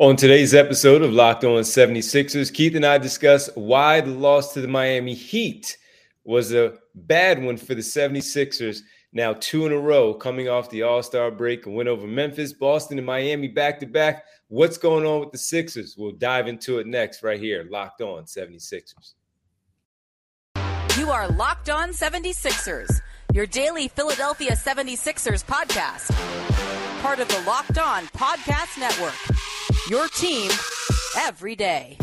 On today's episode of Locked On 76ers, Keith and I discuss why the loss to the Miami Heat was a bad one for the 76ers. Now, two in a row coming off the All Star break and win over Memphis, Boston, and Miami back to back. What's going on with the Sixers? We'll dive into it next, right here, Locked On 76ers. You are Locked On 76ers, your daily Philadelphia 76ers podcast, part of the Locked On Podcast Network your team every day.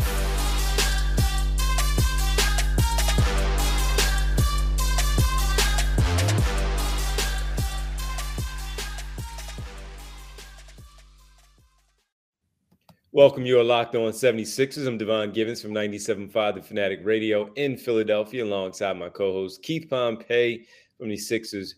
Welcome. You are locked on 76ers. I'm Devon Givens from 97.5 The Fanatic Radio in Philadelphia, alongside my co host Keith Pompey from the Sixers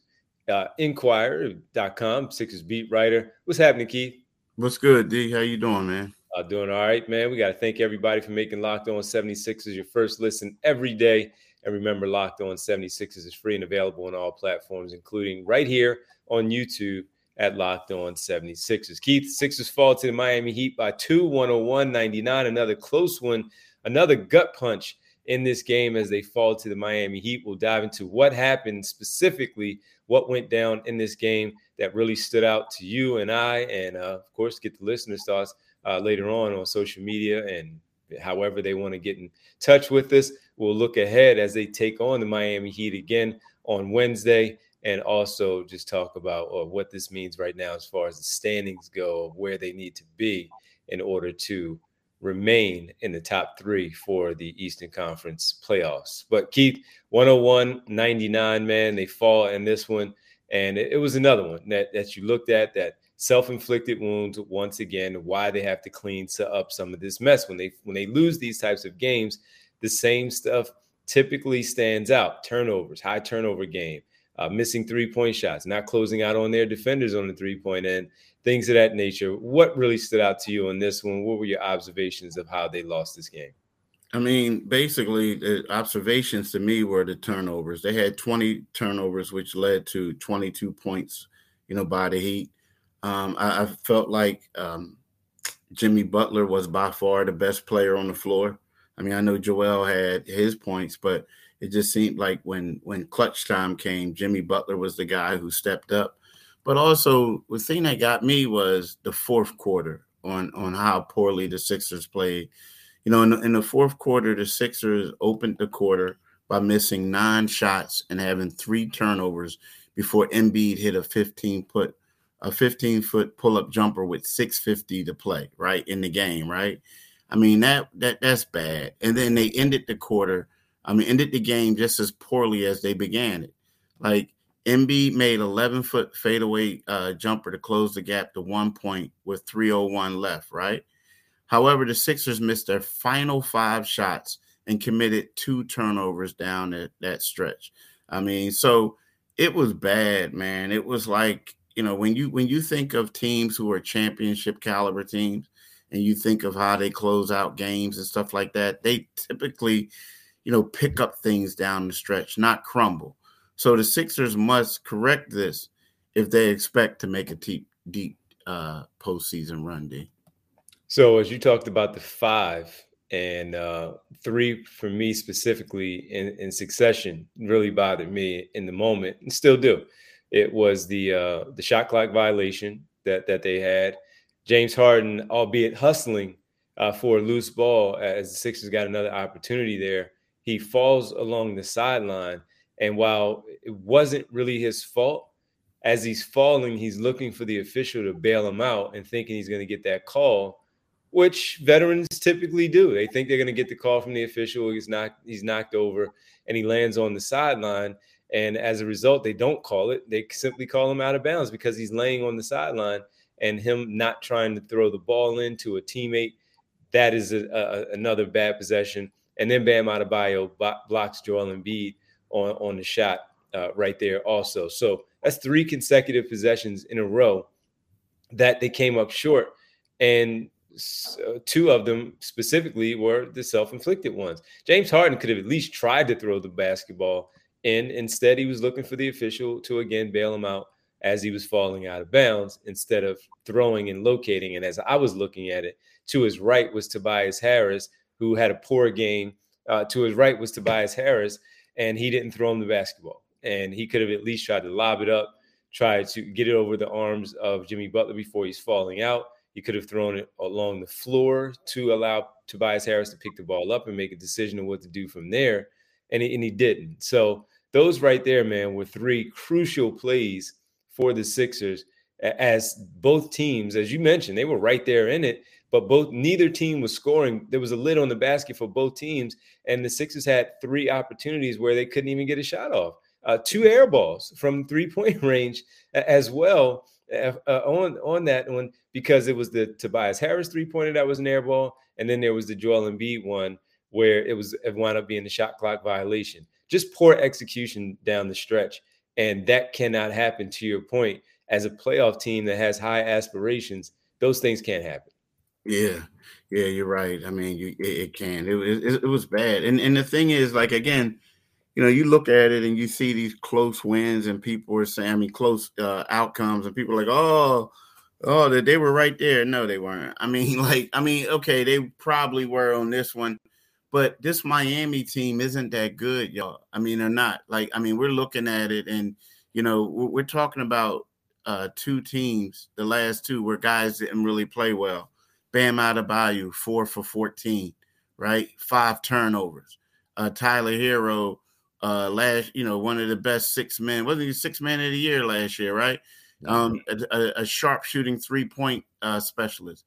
uh, Inquirer.com, Sixers beat writer. What's happening, Keith? What's good, D? How you doing, man? Uh, doing all right, man. We got to thank everybody for making Locked On 76ers your first listen every day. And remember, Locked On 76ers is free and available on all platforms, including right here on YouTube at Locked On 76ers. Keith, Sixers fall to the Miami Heat by two, 101 99. Another close one, another gut punch in this game as they fall to the Miami Heat. We'll dive into what happened specifically, what went down in this game that really stood out to you and I, and uh, of course, get the listeners' thoughts uh, later on on social media and however they want to get in touch with us. We'll look ahead as they take on the Miami Heat again on Wednesday, and also just talk about uh, what this means right now as far as the standings go, where they need to be in order to remain in the top three for the Eastern Conference playoffs. But Keith, 101 99, man, they fall in this one. And it, it was another one that, that you looked at that self-inflicted wounds once again, why they have to clean up some of this mess. When they when they lose these types of games, the same stuff typically stands out. Turnovers, high turnover game, uh, missing three-point shots, not closing out on their defenders on the three-point end, things of that nature. What really stood out to you on this one? What were your observations of how they lost this game? I mean, basically, the observations to me were the turnovers. They had 20 turnovers, which led to 22 points, you know, by the Heat. Um, I, I, felt like um, Jimmy Butler was by far the best player on the floor. I mean, I know Joel had his points, but it just seemed like when when clutch time came, Jimmy Butler was the guy who stepped up. But also, the thing that got me was the fourth quarter on on how poorly the Sixers played. You know, in the, in the fourth quarter, the Sixers opened the quarter by missing nine shots and having three turnovers before Embiid hit a 15 foot a 15 foot pull up jumper with 650 to play right in the game right? I mean that that that's bad. And then they ended the quarter i mean ended the game just as poorly as they began it. Like Embiid made 11 foot fadeaway uh, jumper to close the gap to one point with 301 left right However, the Sixers missed their final five shots and committed two turnovers down that, that stretch. I mean, so it was bad, man. It was like, you know, when you when you think of teams who are championship caliber teams and you think of how they close out games and stuff like that, they typically, you know, pick up things down the stretch, not crumble. So the Sixers must correct this if they expect to make a deep, deep uh, postseason run, D. So as you talked about the five and uh, three for me specifically in, in succession really bothered me in the moment and still do. It was the uh, the shot clock violation that that they had. James Harden, albeit hustling uh, for a loose ball, as the Sixers got another opportunity there, he falls along the sideline. And while it wasn't really his fault, as he's falling, he's looking for the official to bail him out and thinking he's going to get that call which veterans typically do. They think they're going to get the call from the official. He's not. He's knocked over, and he lands on the sideline. And as a result, they don't call it. They simply call him out of bounds because he's laying on the sideline, and him not trying to throw the ball into a teammate. That is a, a, another bad possession. And then Bam Adebayo blocks Joel Embiid on on the shot uh, right there also. So that's three consecutive possessions in a row that they came up short. And uh, two of them specifically were the self-inflicted ones. James Harden could have at least tried to throw the basketball in. Instead, he was looking for the official to again bail him out as he was falling out of bounds instead of throwing and locating. And as I was looking at it, to his right was Tobias Harris, who had a poor game. Uh, to his right was Tobias Harris, and he didn't throw him the basketball. And he could have at least tried to lob it up, tried to get it over the arms of Jimmy Butler before he's falling out. He could have thrown it along the floor to allow Tobias Harris to pick the ball up and make a decision on what to do from there. And he, and he didn't. So those right there, man, were three crucial plays for the Sixers as both teams, as you mentioned, they were right there in it, but both neither team was scoring. There was a lid on the basket for both teams, and the Sixers had three opportunities where they couldn't even get a shot off. Uh, two air balls from three point range as well uh, uh, on on that one because it was the Tobias Harris three pointer that was an air ball, and then there was the Joel Embiid one where it was it wound up being the shot clock violation. Just poor execution down the stretch, and that cannot happen. To your point, as a playoff team that has high aspirations, those things can't happen. Yeah, yeah, you're right. I mean, you, it, it can. It, it, it was bad, and and the thing is, like again, you know, you look at it and you see these close wins, and people are saying, I mean, close uh, outcomes, and people are like, oh, oh, that they were right there. No, they weren't. I mean, like, I mean, okay, they probably were on this one, but this Miami team isn't that good, y'all. I mean, they're not. Like, I mean, we're looking at it, and you know, we're, we're talking about uh, two teams, the last two, where guys didn't really play well. Bam Adebayo, four for 14, right? Five turnovers. Uh, Tyler Herro, uh, last, you know, one of the best six men. Wasn't he six man of the year last year, right? Um, a, a sharp shooting three point uh, specialist,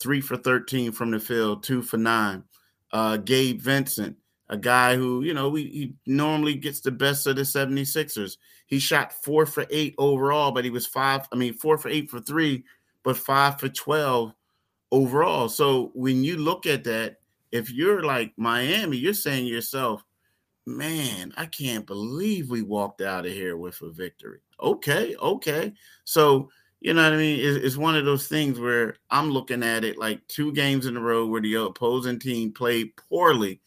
three for 13 from the field, two for nine. Uh, Gabe Vincent, a guy who, you know, we, he normally gets the best of the 76ers. He shot four for eight overall, but he was five, I mean, four for eight for three, but five for 12 overall. So when you look at that, if you're like Miami, you're saying to yourself, man, I can't believe we walked out of here with a victory. Okay, okay. So, you know what I mean? It's, it's, one of those things where I'm looking at it like two games in a row where the opposing team played poorly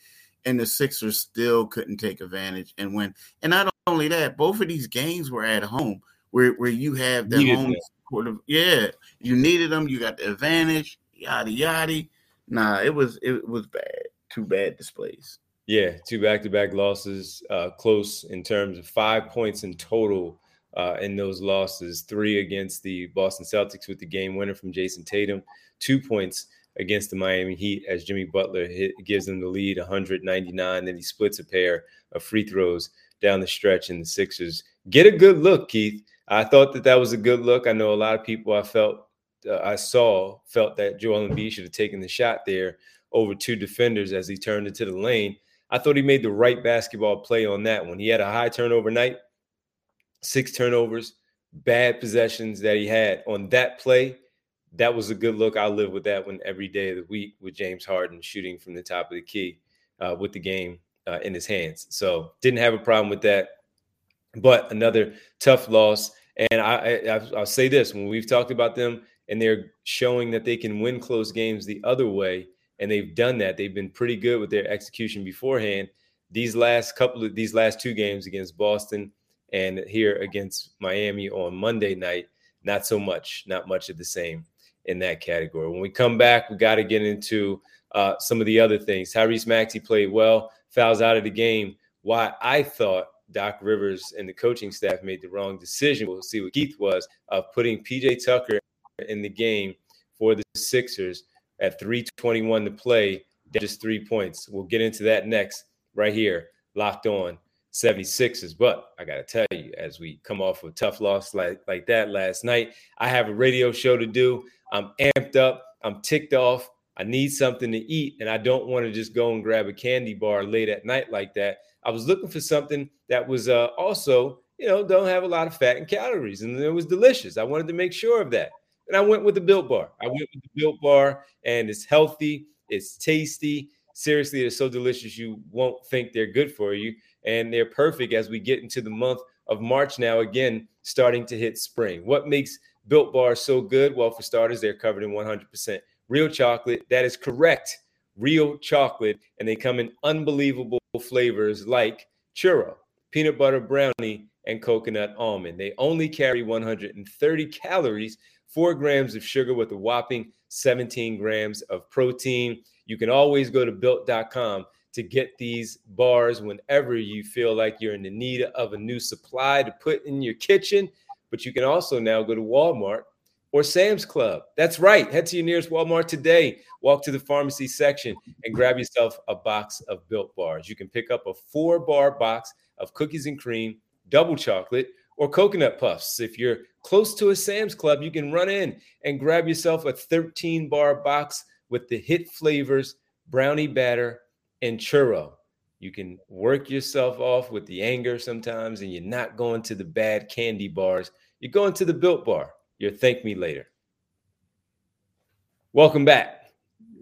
and the Sixers still couldn't take advantage and win. And not only that, both of these games were at home where, where you have the home court of, yeah, you needed them, you got the advantage, yada yada. Nah, it was it was bad. Two bad displays. Yeah, two back-to-back losses, uh, close in terms of five points in total uh, in those losses. Three against the Boston Celtics with the game winner from Jayson Tatum. Two points against the Miami Heat as Jimmy Butler hit, gives them the lead, 199. Then he splits a pair of free throws down the stretch, and the Sixers get a good look. Keith, I thought that that was a good look. I know a lot of people I felt uh, I saw felt that Joel Embiid should have taken the shot there over two defenders as he turned into the lane. I thought he made the right basketball play on that one. He had a high turnover night, six turnovers, bad possessions that he had on that play. That was a good look. I'll live with that one every day of the week with James Harden shooting from the top of the key uh, with the game uh, in his hands. So didn't have a problem with that. But another tough loss. And I, I, I'll say this when we've talked about them and they're showing that they can win close games the other way and they've done that. They've been pretty good with their execution beforehand. These last couple of these last two games against Boston and here against Miami on Monday night, not so much, not much of the same in that category. When we come back, we got to get into uh, some of the other things. Tyrese Maxey played well, fouls out of the game. Why I thought Doc Rivers and the coaching staff made the wrong decision. We'll see what Keith was of putting PJ Tucker in the game for the Sixers at 321 to play, just three points. We'll get into that next right here, locked on 76ers. But I got to tell you, as we come off a tough loss like, like that last night, I have a radio show to do. I'm amped up. I'm ticked off. I need something to eat, and I don't want to just go and grab a candy bar late at night like that. I was looking for something that was uh, also, you know, don't have a lot of fat and calories, and it was delicious. I wanted to make sure of that. And I went with the Built Bar. I went with the Built Bar, and it's healthy, it's tasty. Seriously, they're so delicious you won't think they're good for you, and they're perfect as we get into the month of March now. Again, starting to hit spring. What makes Built Bar so good? Well, for starters, they're covered in 100% real chocolate. That is correct, real chocolate, and they come in unbelievable flavors like churro, peanut butter brownie, and coconut almond. They only carry 130 calories, four grams of sugar with a whopping 17 grams of protein. You can always go to built.com to get these bars whenever you feel like you're in the need of a new supply to put in your kitchen. But you can also now go to Walmart or Sam's Club. That's right. Head to your nearest Walmart today. Walk to the pharmacy section and grab yourself a box of built bars. You can pick up a four bar box of cookies and cream, double chocolate, or coconut puffs. If you're close to a Sam's Club, you can run in and grab yourself a 13 bar box with the hit flavors brownie batter and churro. You can work yourself off with the anger sometimes, and you're not going to the bad candy bars. You're going to the built bar. You'll thank me later. Welcome back.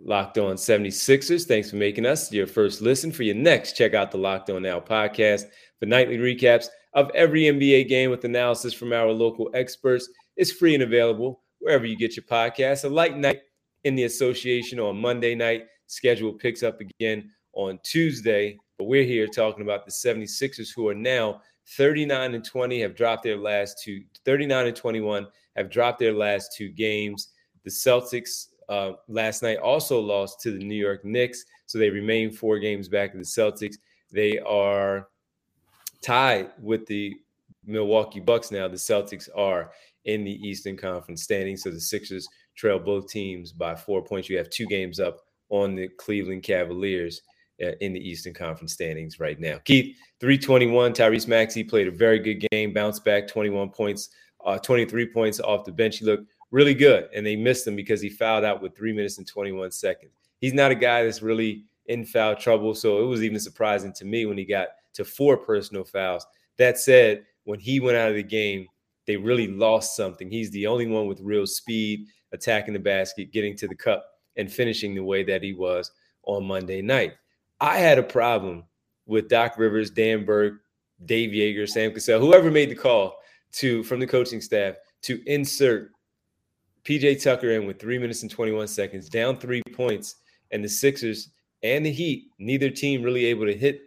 Locked On 76ers. Thanks for making us your first listen. For your next, check out the Locked On Now podcast for nightly recaps of every NBA game with analysis from our local experts. It's free and available wherever you get your podcasts. A light night in the association on Monday night. Schedule picks up again on Tuesday. But we're here talking about the 76ers who are now 39 and 20, have dropped their last two, 39 and 21, have dropped their last two games. The Celtics uh, last night also lost to the New York Knicks. So they remain four games back of the Celtics. They are tied with the Milwaukee Bucks now. The Celtics are in the Eastern Conference standing. So the Sixers trail both teams by four points. You have two games up on the Cleveland Cavaliers uh, in the Eastern Conference standings right now. Keith, 321. Tyrese Maxey played a very good game, bounced back 21 points, uh, 23 points off the bench. He looked really good, and they missed him because he fouled out with three minutes and 21 seconds. He's not a guy that's really in foul trouble, so it was even surprising to me when he got to four personal fouls. That said, when he went out of the game, they really lost something. He's the only one with real speed, attacking the basket, getting to the cup, and finishing the way that he was on Monday night. I had a problem with Doc Rivers, Dan Burke, Dave Joerger, Sam Cassell, whoever made the call to from the coaching staff to insert PJ Tucker in with three minutes and 21 seconds, down three points, and the Sixers and the Heat, neither team really able to hit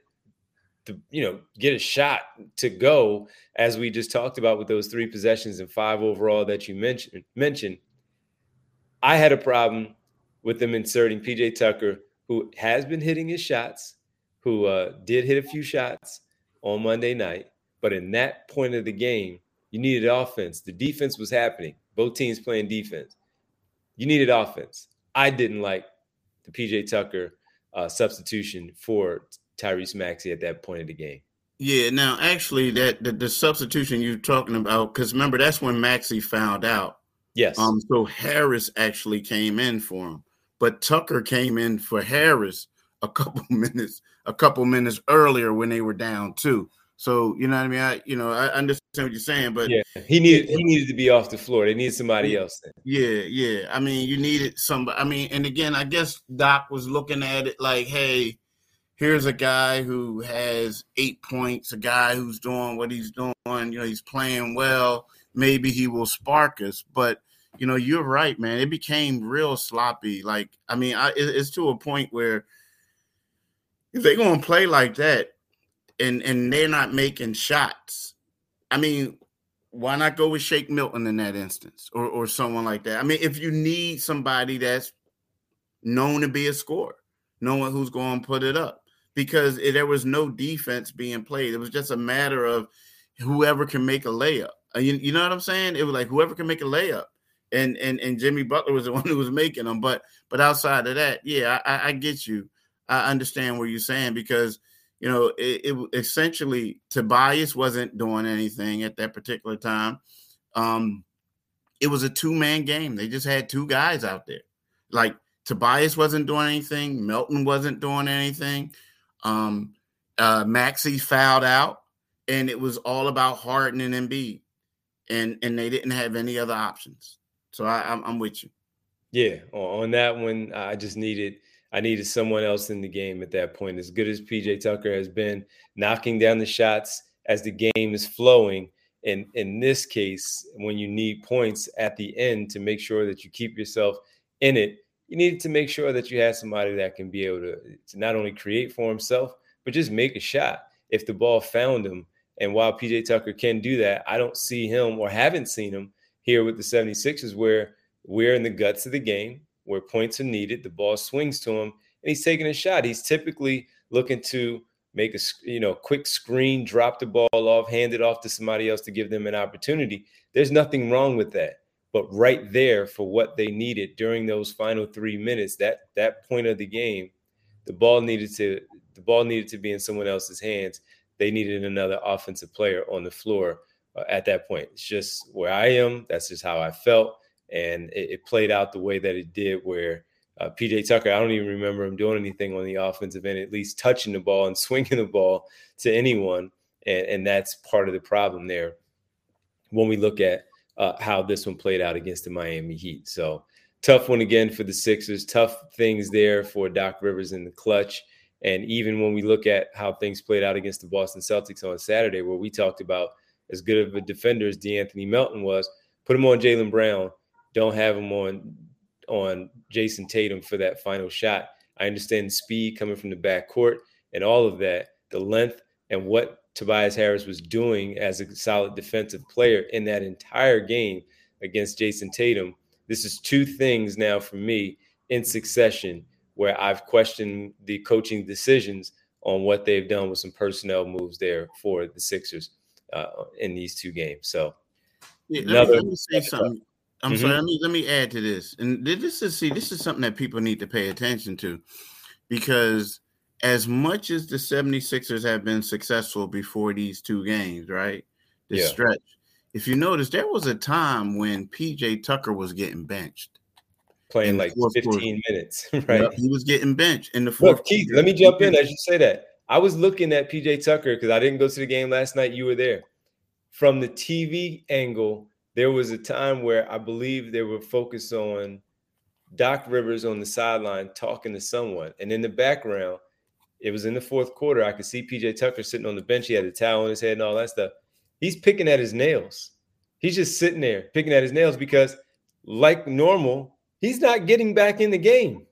the, you know, get a shot to go, as we just talked about with those three possessions and five overall that you mentioned mentioned. I had a problem with them inserting PJ Tucker, who has been hitting his shots, who uh, did hit a few shots on Monday night. But in that point of the game, you needed offense. The defense was happening. Both teams playing defense. You needed offense. I didn't like the PJ Tucker uh, substitution for Tyrese Maxey at that point of the game. Yeah, now actually, that the, the substitution you're talking about, because remember that's when Maxey found out. Yes. Um. So Harris actually came in for him but Tucker came in for Harris a couple minutes, a couple minutes earlier when they were down too. So you know what I mean? I you know I understand what you're saying, but yeah, he needed he needed to be off the floor. They needed somebody else. Then. Yeah, yeah. I mean, you needed somebody. I mean, and again, I guess Doc was looking at it like, hey, here's a guy who has eight points, a guy who's doing what he's doing. You know, he's playing well. Maybe he will spark us, but you know, you're right, man. It became real sloppy. Like, I mean, I, it, it's to a point where if they're gonna play like that, and and they're not making shots, I mean, why not go with Shake Milton in that instance, or or someone like that? I mean, if you need somebody that's known to be a scorer, knowing who's going to put it up, because it, there was no defense being played. It was just a matter of whoever can make a layup. You, you know what I'm saying? It was like whoever can make a layup and and and Jimmy Butler was the one who was making them. But but outside of that, yeah, I, I get you. I understand what you're saying because you know it, it essentially Tobias wasn't doing anything at that particular time. Um, it was a two man game. They just had two guys out there. Like Tobias wasn't doing anything. Melton wasn't doing anything. Um, uh, Maxey fouled out, and it was all about Harden and Embiid, and and they didn't have any other options. So I, I'm, I'm with you. Yeah, on that one, I just needed I needed someone else in the game at that point. As good as PJ Tucker has been knocking down the shots as the game is flowing, and in this case, when you need points at the end to make sure that you keep yourself in it, you needed to make sure that you had somebody that can be able to, to not only create for himself, but just make a shot. If the ball found him And while PJ Tucker can do that, I don't see him or haven't seen him here with the 76ers where we're in the guts of the game, where points are needed, the ball swings to him, and he's taking a shot. He's typically looking to make a you know quick screen, drop the ball off, hand it off to somebody else to give them an opportunity. There's nothing wrong with that. But right there for what they needed during those final three minutes, that that point of the game, the ball needed to the ball needed to be in someone else's hands. They needed another offensive player on the floor uh, at that point. It's just where I am. That's just how I felt, and it, it played out the way that it did. Where uh, PJ Tucker, I don't even remember him doing anything on the offensive end, at least touching the ball and swinging the ball to anyone. And, and that's part of the problem there when we look at uh, how this one played out against the Miami Heat. So tough one again for the Sixers. Tough things there for Doc Rivers in the clutch. And even when we look at how things played out against the Boston Celtics on Saturday, where we talked about as good of a defender as De'Anthony Melton was, put him on Jaylen Brown. Don't have him on on Jayson Tatum for that final shot. I understand speed coming from the back court and all of that, the length and what Tobias Harris was doing as a solid defensive player in that entire game against Jayson Tatum. This is two things now for me in succession where I've questioned the coaching decisions on what they've done with some personnel moves there for the Sixers uh, in these two games. So, yeah, let, me, let me say something. I'm mm-hmm. sorry. Let me let me add to this, and this is see, this is something that people need to pay attention to, because as much as the 76ers have been successful before these two games, right? This yeah. stretch. If you notice, there was a time when PJ Tucker was getting benched. Playing like 15 quarter. minutes, right? Yep, he was getting benched in the fourth. Look, Keith, let me jump in as you say that. I was looking at PJ Tucker because I didn't go to the game last night. You were there. From the TV angle, there was a time where I believe they were focused on Doc Rivers on the sideline talking to someone. And in the background, it was in the fourth quarter. I could see PJ Tucker sitting on the bench. He had a towel on his head and all that stuff. He's picking at his nails. He's just sitting there picking at his nails because, like normal, he's not getting back in the game.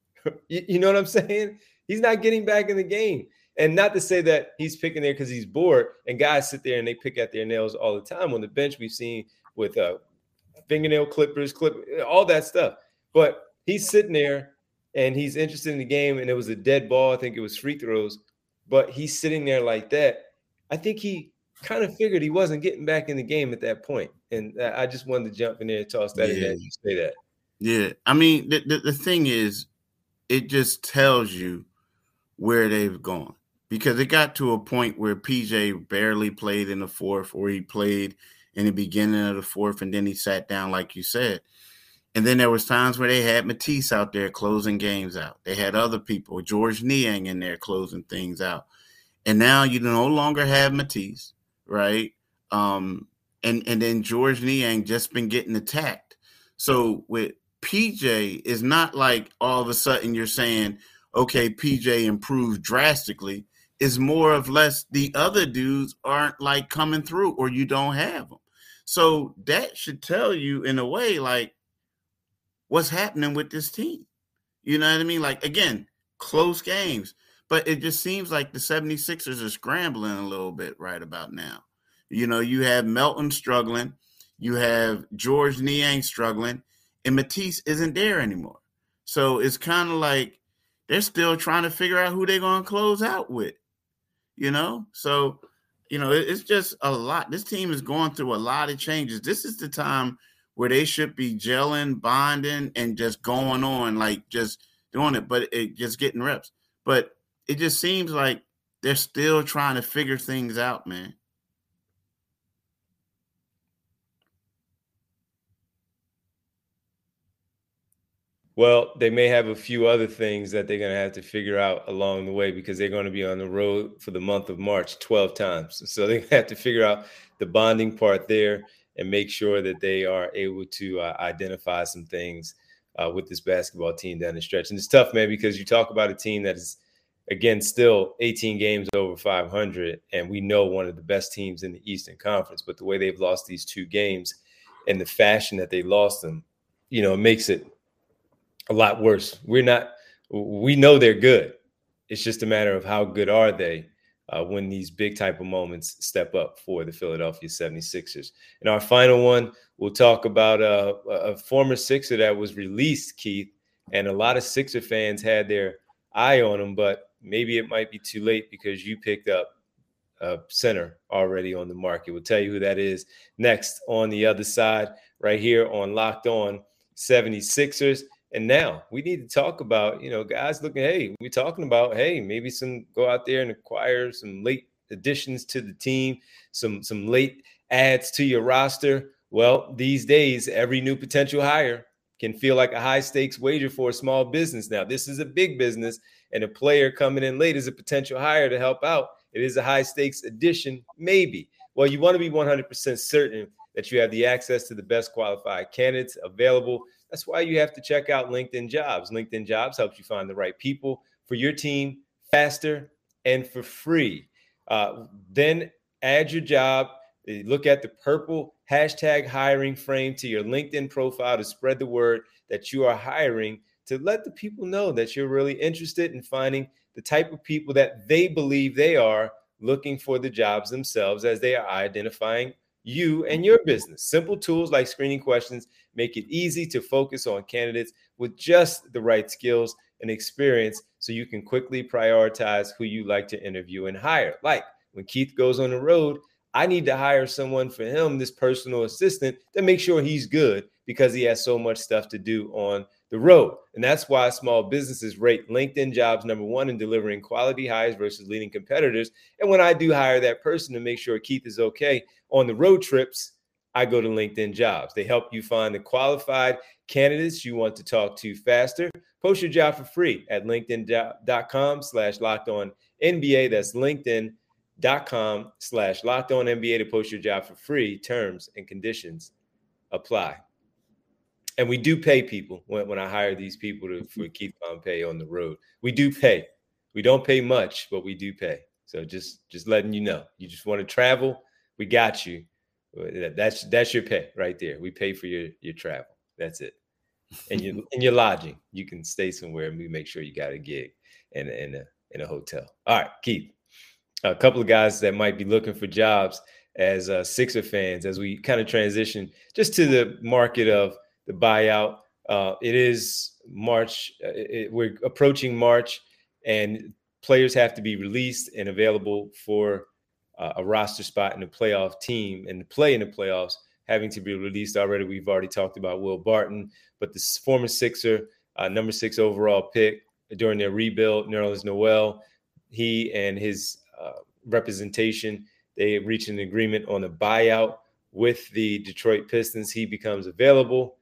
you, know what I'm saying? He's not getting back in the game. And not to say that he's picking there because he's bored. And guys sit there and they pick at their nails all the time. On the bench, we've seen with uh, fingernail clippers, clip all that stuff. But he's sitting there and he's interested in the game, and it was a dead ball. I think it was free throws, but he's sitting there like that. I think he kind of figured he wasn't getting back in the game at that point, and I just wanted to jump in there and toss that yeah. in there and say that. Yeah, I mean the, the the thing is, it just tells you where they've gone because it got to a point where PJ barely played in the fourth, or he played in the beginning of the fourth, and then he sat down, like you said. And then there was times where they had Matisse out there closing games out. They had other people, George Niang in there closing things out. And now you no longer have Matisse, right? Um, and and then George Niang just been getting attacked. So with PJ, is not like all of a sudden you're saying, okay, PJ improved drastically. Is more of less the other dudes aren't like coming through or you don't have them. So that should tell you in a way like what's happening with this team. You know what I mean? Like, again, close games, but it just seems like the 76ers are scrambling a little bit right about now. You know, you have Melton struggling, you have George Niang struggling, and Matisse isn't there anymore. So it's kind of like they're still trying to figure out who they're going to close out with, you know? So, you know, it's just a lot. This team is going through a lot of changes. This is the time where they should be gelling, bonding, and just going on, like just doing it, but it just getting reps. But it just seems like they're still trying to figure things out, man. Well, they may have a few other things that they're going to have to figure out along the way because they're going to be on the road for the month of March 12 times. So they have to figure out the bonding part there and make sure that they are able to uh, identify some things uh, with this basketball team down the stretch. And it's tough, man, because you talk about a team that is, again, still 18 games over 500, and we know one of the best teams in the Eastern Conference. But the way they've lost these two games and the fashion that they lost them, you know, it makes it a lot worse. We're not, we know they're good. It's just a matter of how good are they uh, when these big type of moments step up for the Philadelphia 76ers. And our final one, we'll talk about a former Sixer that was released, Keith, and a lot of Sixer fans had their eye on him, but maybe it might be too late because you picked up a center already on the market. We'll tell you who that is next on the other side, right here on Locked On 76ers. And now we need to talk about, you know, guys looking, hey, we're talking about, hey, maybe some go out there and acquire some late additions to the team, some some late adds to your roster. Well, these days, every new potential hire can feel like a high stakes wager for a small business. Now, this is a big business, and a player coming in late is a potential hire to help out. It is a high stakes addition, maybe. Well, you want to be 100% certain that you have the access to the best qualified candidates available that's why you have to check out LinkedIn Jobs. LinkedIn Jobs helps you find the right people for your team faster and for free. Uh, then add your job. Uh, look at the purple hashtag hiring frame to your LinkedIn profile to spread the word that you are hiring to let the people know that you're really interested in finding the type of people that they believe they are looking for the jobs themselves as they are identifying you and your business. Simple tools like screening questions make it easy to focus on candidates with just the right skills and experience so you can quickly prioritize who you like to interview and hire. Like when Keith goes on the road, I need to hire someone for him, this personal assistant, to make sure he's good because he has so much stuff to do on the road. And that's why small businesses rate LinkedIn jobs number one in delivering quality hires versus leading competitors. And when I do hire that person to make sure Keith is okay on the road trips, I go to LinkedIn jobs. They help you find the qualified candidates you want to talk to faster. Post your job for free at linkedin.com slash locked on NBA. That's linkedin.com slash locked on NBA to post your job for free. Terms and conditions apply and we do pay people when, when I hire these people to for mm-hmm. Keith Pompey on the road. We do pay. We don't pay much, but we do pay. So just just letting you know. You just want to travel, we got you. That's that's your pay right there. We pay for your your travel. That's it. And your and your lodging. You can stay somewhere and we make sure you got a gig in a, in a in a hotel. All right, Keith. A couple of guys that might be looking for jobs as uh, Sixer fans as we kind of transition just to the market of the buyout. Uh, it is March. Uh, it, we're approaching March, and players have to be released and available for uh, a roster spot in the playoff team and play in the playoffs. Having to be released already. We've already talked about Will Barton, but the former Sixer, uh, number six overall pick during their rebuild, Nerlens Noel, he and his uh, representation, they reached an agreement on a buyout with the Detroit Pistons. He becomes available.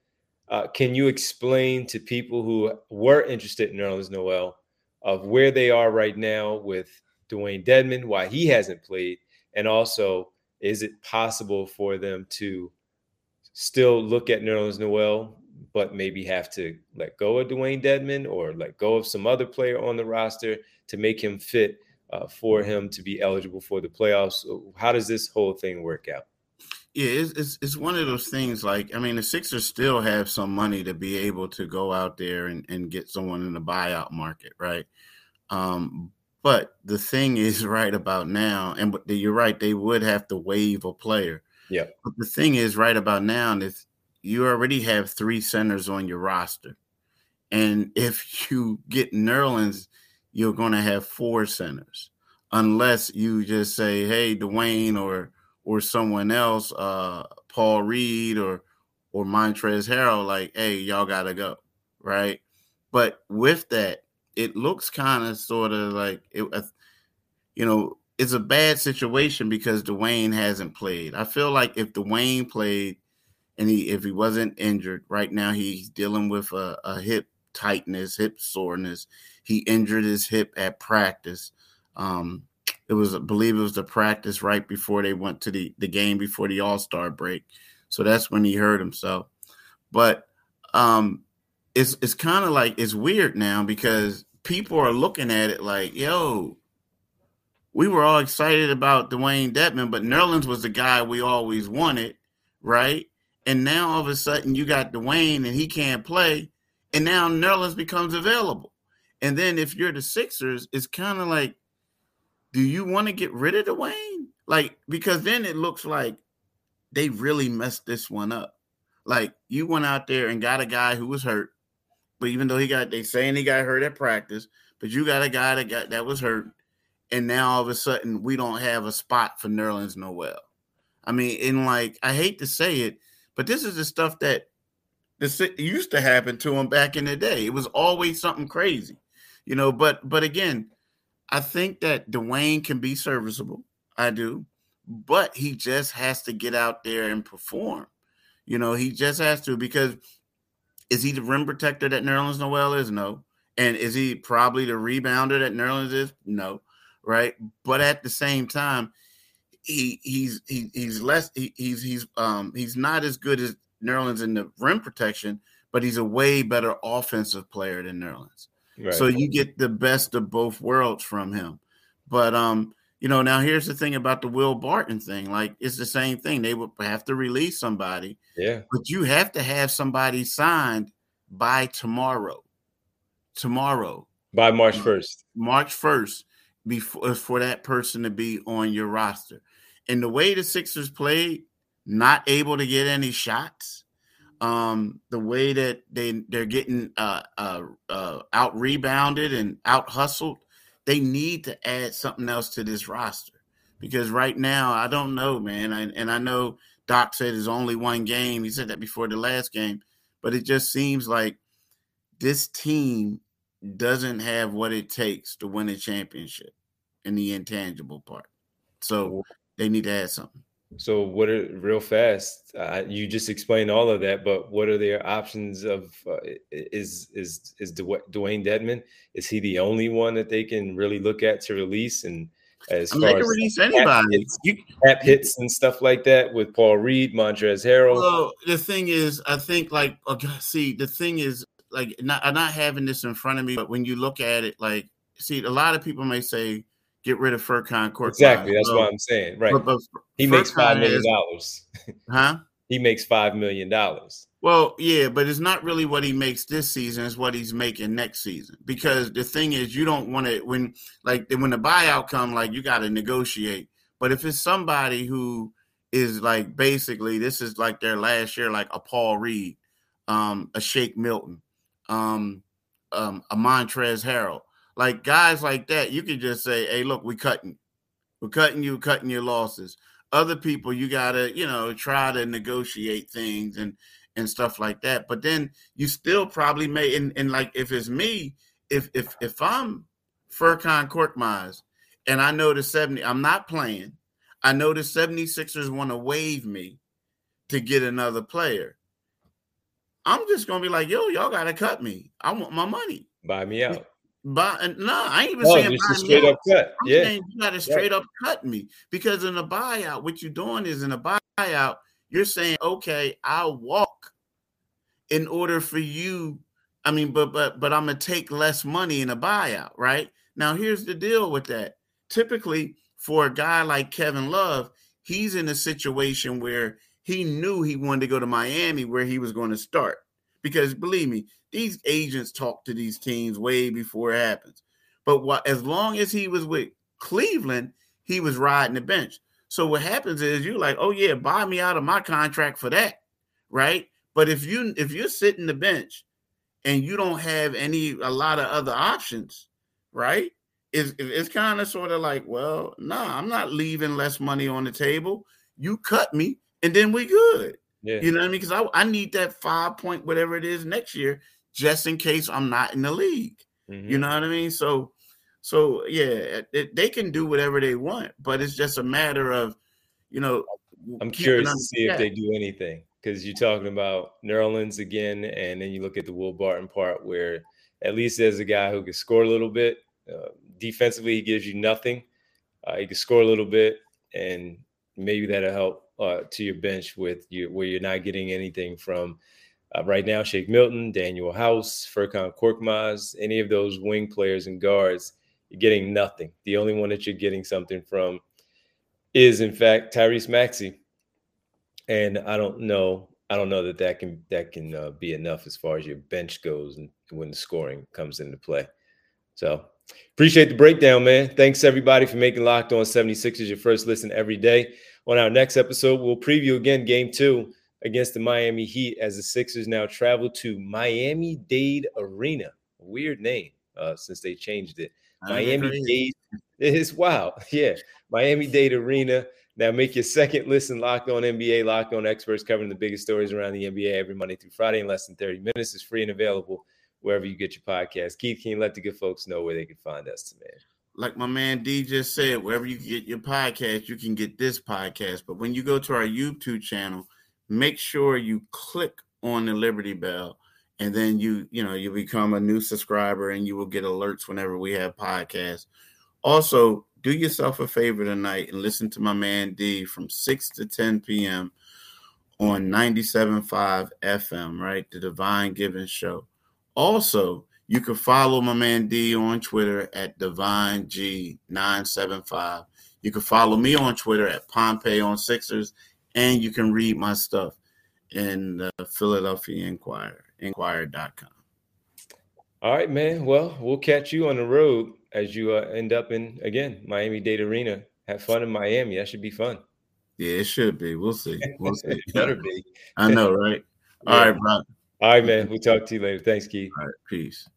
Uh, can you explain to people who were interested in Nerlens Noel of where they are right now with Dewayne Dedmon, why he hasn't played, and also is it possible for them to still look at Nerlens Noel, but maybe have to let go of Dewayne Dedmon or let go of some other player on the roster to make him fit uh, for him to be eligible for the playoffs? How does this whole thing work out? Yeah, it's, it's, it's one of those things. Like, I mean, the Sixers still have some money to be able to go out there and, and get someone in the buyout market, right? Um, but the thing is, right about now, and you're right, they would have to waive a player. Yeah. But the thing is, right about now, if you already have three centers on your roster, and if you get Nerlens, you're going to have four centers, unless you just say, "Hey, Dewayne or or someone else, uh, Paul Reed or or Montrezl Harrell, like, hey, y'all gotta go, right? But with that, it looks kind of sort of like it, uh, you know, it's a bad situation because Dewayne hasn't played. I feel like if Dewayne played and he if he wasn't injured, right now he's dealing with a, a hip tightness, hip soreness. He injured his hip at practice. Um, it was I believe it was the practice right before they went to the the game before the All-Star break. So that's when he hurt himself. But um it's it's kind of like it's weird now because people are looking at it like, yo, we were all excited about Dewayne Dedmon, but Nerlens was the guy we always wanted, right? And now all of a sudden you got Dewayne and he can't play, and now Nerlens becomes available. And then if you're the Sixers, it's kind of like do you want to get rid of Dewayne? Like, because then it looks like they really messed this one up. Like, you went out there and got a guy who was hurt, but even though he got, they saying he got hurt at practice, but you got a guy that got that was hurt, and now all of a sudden we don't have a spot for Nerlens Noel. I mean, in like, I hate to say it, but this is the stuff that this used to happen to him back in the day. It was always something crazy, you know. But but again, I think that Dewayne can be serviceable. I do, but he just has to get out there and perform. You know, he just has to because is he the rim protector that Nerlens Noel is? No. And is he probably the rebounder that Nerlens is? No. Right. But at the same time, he he's he, he's less he, he's he's um he's not as good as Nerlens in the rim protection, but he's a way better offensive player than Nerlens. Right. So you get the best of both worlds from him. But um, you know, now here's the thing about the Will Barton thing. Like it's the same thing. They would have to release somebody. Yeah. But you have to have somebody signed by tomorrow. Tomorrow. By March 1st. March 1st before for that person to be on your roster. And the way the Sixers played, not able to get any shots. Um, the way that they they're getting uh, uh, uh, out rebounded and out hustled, they need to add something else to this roster because right now I don't know, man. I, and I know Doc said it's only one game. He said that before the last game, but it just seems like this team doesn't have what it takes to win a championship in the intangible part. So they need to add something. So, what are real fast? Uh, you just explained all of that, but what are their options? Of uh, is is is Dewayne Dedmon? Is he the only one that they can really look at to release? And as I mean, far as release anybody, hits, you, cap hits and stuff like that with Paul Reed, Montrezl Harrell. Well, the thing is, I think like okay, see, the thing is like not I'm not having this in front of me, but when you look at it, like see, a lot of people may say get rid of Furkan Court. Exactly. That's so, what I'm saying. Right. But, but he makes five million dollars. Huh? he makes five million dollars. Well, yeah, but it's not really what he makes this season; it's what he's making next season. Because the thing is, you don't want to when like when the buyout come, like you got to negotiate. But if it's somebody who is like basically this is like their last year, like a Paul Reed, um, a Shake Milton, um, um, a Montrezl Harrell, like guys like that, you could just say, "Hey, look, we cutting, we're cutting you, cutting your losses." Other people, you gotta, you know, try to negotiate things and and stuff like that. But then you still probably may, and, and like if it's me, if if if I'm Furkan Korkmaz and I know the 70, I'm not playing. I know the 76ers want to waive me to get another player. I'm just gonna be like, yo, y'all gotta cut me. I want my money. Buy me out. But no, I ain't even oh, saying just straight up cut. I'm yeah, you got to straight yeah. up cut me because in a buyout, what you're doing is in a buyout, you're saying, okay, I'll walk in order for you. I mean, but but but I'm gonna take less money in a buyout, right? Now, here's the deal with that. Typically, for a guy like Kevin Love, he's in a situation where he knew he wanted to go to Miami, where he was going to start. Because believe me, these agents talk to these teams way before it happens. But what, as long as he was with Cleveland, he was riding the bench. So what happens is you're like, oh yeah, buy me out of my contract for that, right? But if you if you're sitting the bench and you don't have any a lot of other options, right? It's, it's kind of sort of like, well, nah, I'm not leaving less money on the table. You cut me, and then we good. Yeah. You know what I mean? Because I, I need that five point whatever it is next year just in case I'm not in the league. Mm-hmm. You know what I mean? So, so yeah, it, they can do whatever they want, but it's just a matter of, you know. I'm curious to see if they do anything because you're talking about Nerlens again, and then you look at the Will Barton part where at least there's a guy who can score a little bit. Uh, defensively, he gives you nothing. Uh, he can score a little bit, and maybe that'll help uh, to your bench with you where you're not getting anything from uh, right now, Shake Milton, Danuel House, Furkan Korkmaz, any of those wing players and guards, you're getting nothing. The only one that you're getting something from is, in fact, Tyrese Maxey. And I don't know. I don't know that that can that can uh, be enough as far as your bench goes and when the scoring comes into play. So Appreciate the breakdown, man. Thanks everybody for making Locked On 76ers your first listen every day. On our next episode, we'll preview again game two against the Miami Heat as the Sixers now travel to Miami Dade Arena. Weird name uh, since they changed it. Miami Dade. Is wow. Yeah. Miami Dade Arena. Now make your second listen locked on NBA, locked on experts covering the biggest stories around the NBA every Monday through Friday in less than 30 minutes. is free and available wherever you get your podcast. Keith, can you let the good folks know where they can find us, man? Like my man D just said, wherever you get your podcast, you can get this podcast. But when you go to our YouTube channel, make sure you click on the Liberty Bell and then you, you know, you become a new subscriber and you will get alerts whenever we have podcasts. Also, do yourself a favor tonight and listen to my man D from 6 to 10 p.m. on 97.5 FM, right? The Divine Giving Show. Also, you can follow my man D on Twitter at Divine G975. You can follow me on Twitter at Pompey on Sixers, and you can read my stuff in the Philadelphia Inquirer, inquirer.com. All right, man. Well, we'll catch you on the road as you uh, end up in again Miami Dade Arena. Have fun in Miami. That should be fun. Yeah, it should be. We'll see. We'll see. better be. I know, right? All yeah. right, bro. All right, man. We'll talk to you later. Thanks, Keith. All right. Peace.